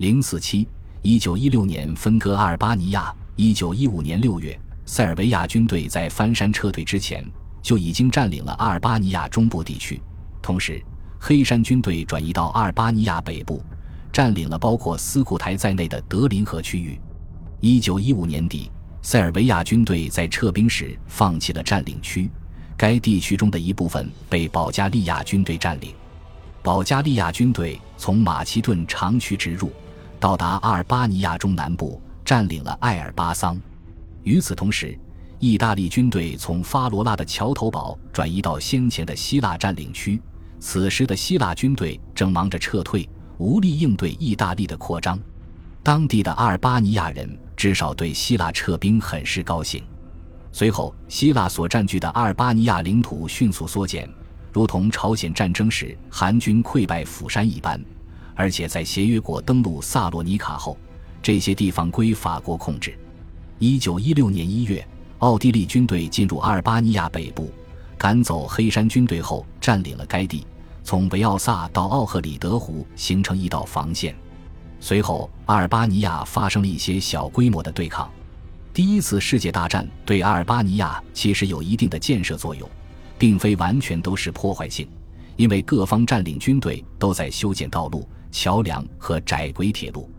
零四七，一九一六年分割阿尔巴尼亚。一九一五年六月，塞尔维亚军队在翻山撤退之前就已经占领了阿尔巴尼亚中部地区。同时，黑山军队转移到阿尔巴尼亚北部，占领了包括斯库台在内的德林河区域。一九一五年底，塞尔维亚军队在撤兵时放弃了占领区，该地区中的一部分被保加利亚军队占领。保加利亚军队从马其顿长驱直入，到达阿尔巴尼亚中南部，占领了艾尔巴桑。与此同时，意大利军队从发罗拉的桥头堡转移到先前的希腊占领区。此时的希腊军队正忙着撤退，无力应对意大利的扩张。当地的阿尔巴尼亚人至少对希腊撤兵很是高兴。随后，希腊所占据的阿尔巴尼亚领土迅速缩减。如同朝鲜战争时韩军溃败釜山一般，而且在协约国登陆萨洛尼卡后，这些地方归法国控制。一九一六年一月，奥地利军队进入阿尔巴尼亚北部，赶走黑山军队后，占领了该地，从维奥萨到奥赫里德湖形成一道防线。随后，阿尔巴尼亚发生了一些小规模的对抗。第一次世界大战对阿尔巴尼亚其实有一定的建设作用。并非完全都是破坏性，因为各方占领军队都在修建道路、桥梁和窄轨铁路。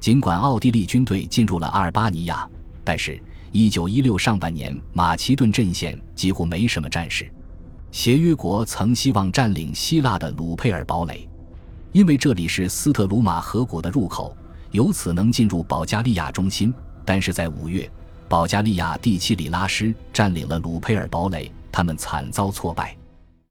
尽管奥地利军队进入了阿尔巴尼亚，但是1916上半年马其顿阵线几乎没什么战事。协约国曾希望占领希腊的鲁佩尔堡垒，因为这里是斯特鲁马河谷的入口，由此能进入保加利亚中心。但是在五月，保加利亚第七里拉师占领了鲁佩尔堡垒。他们惨遭挫败。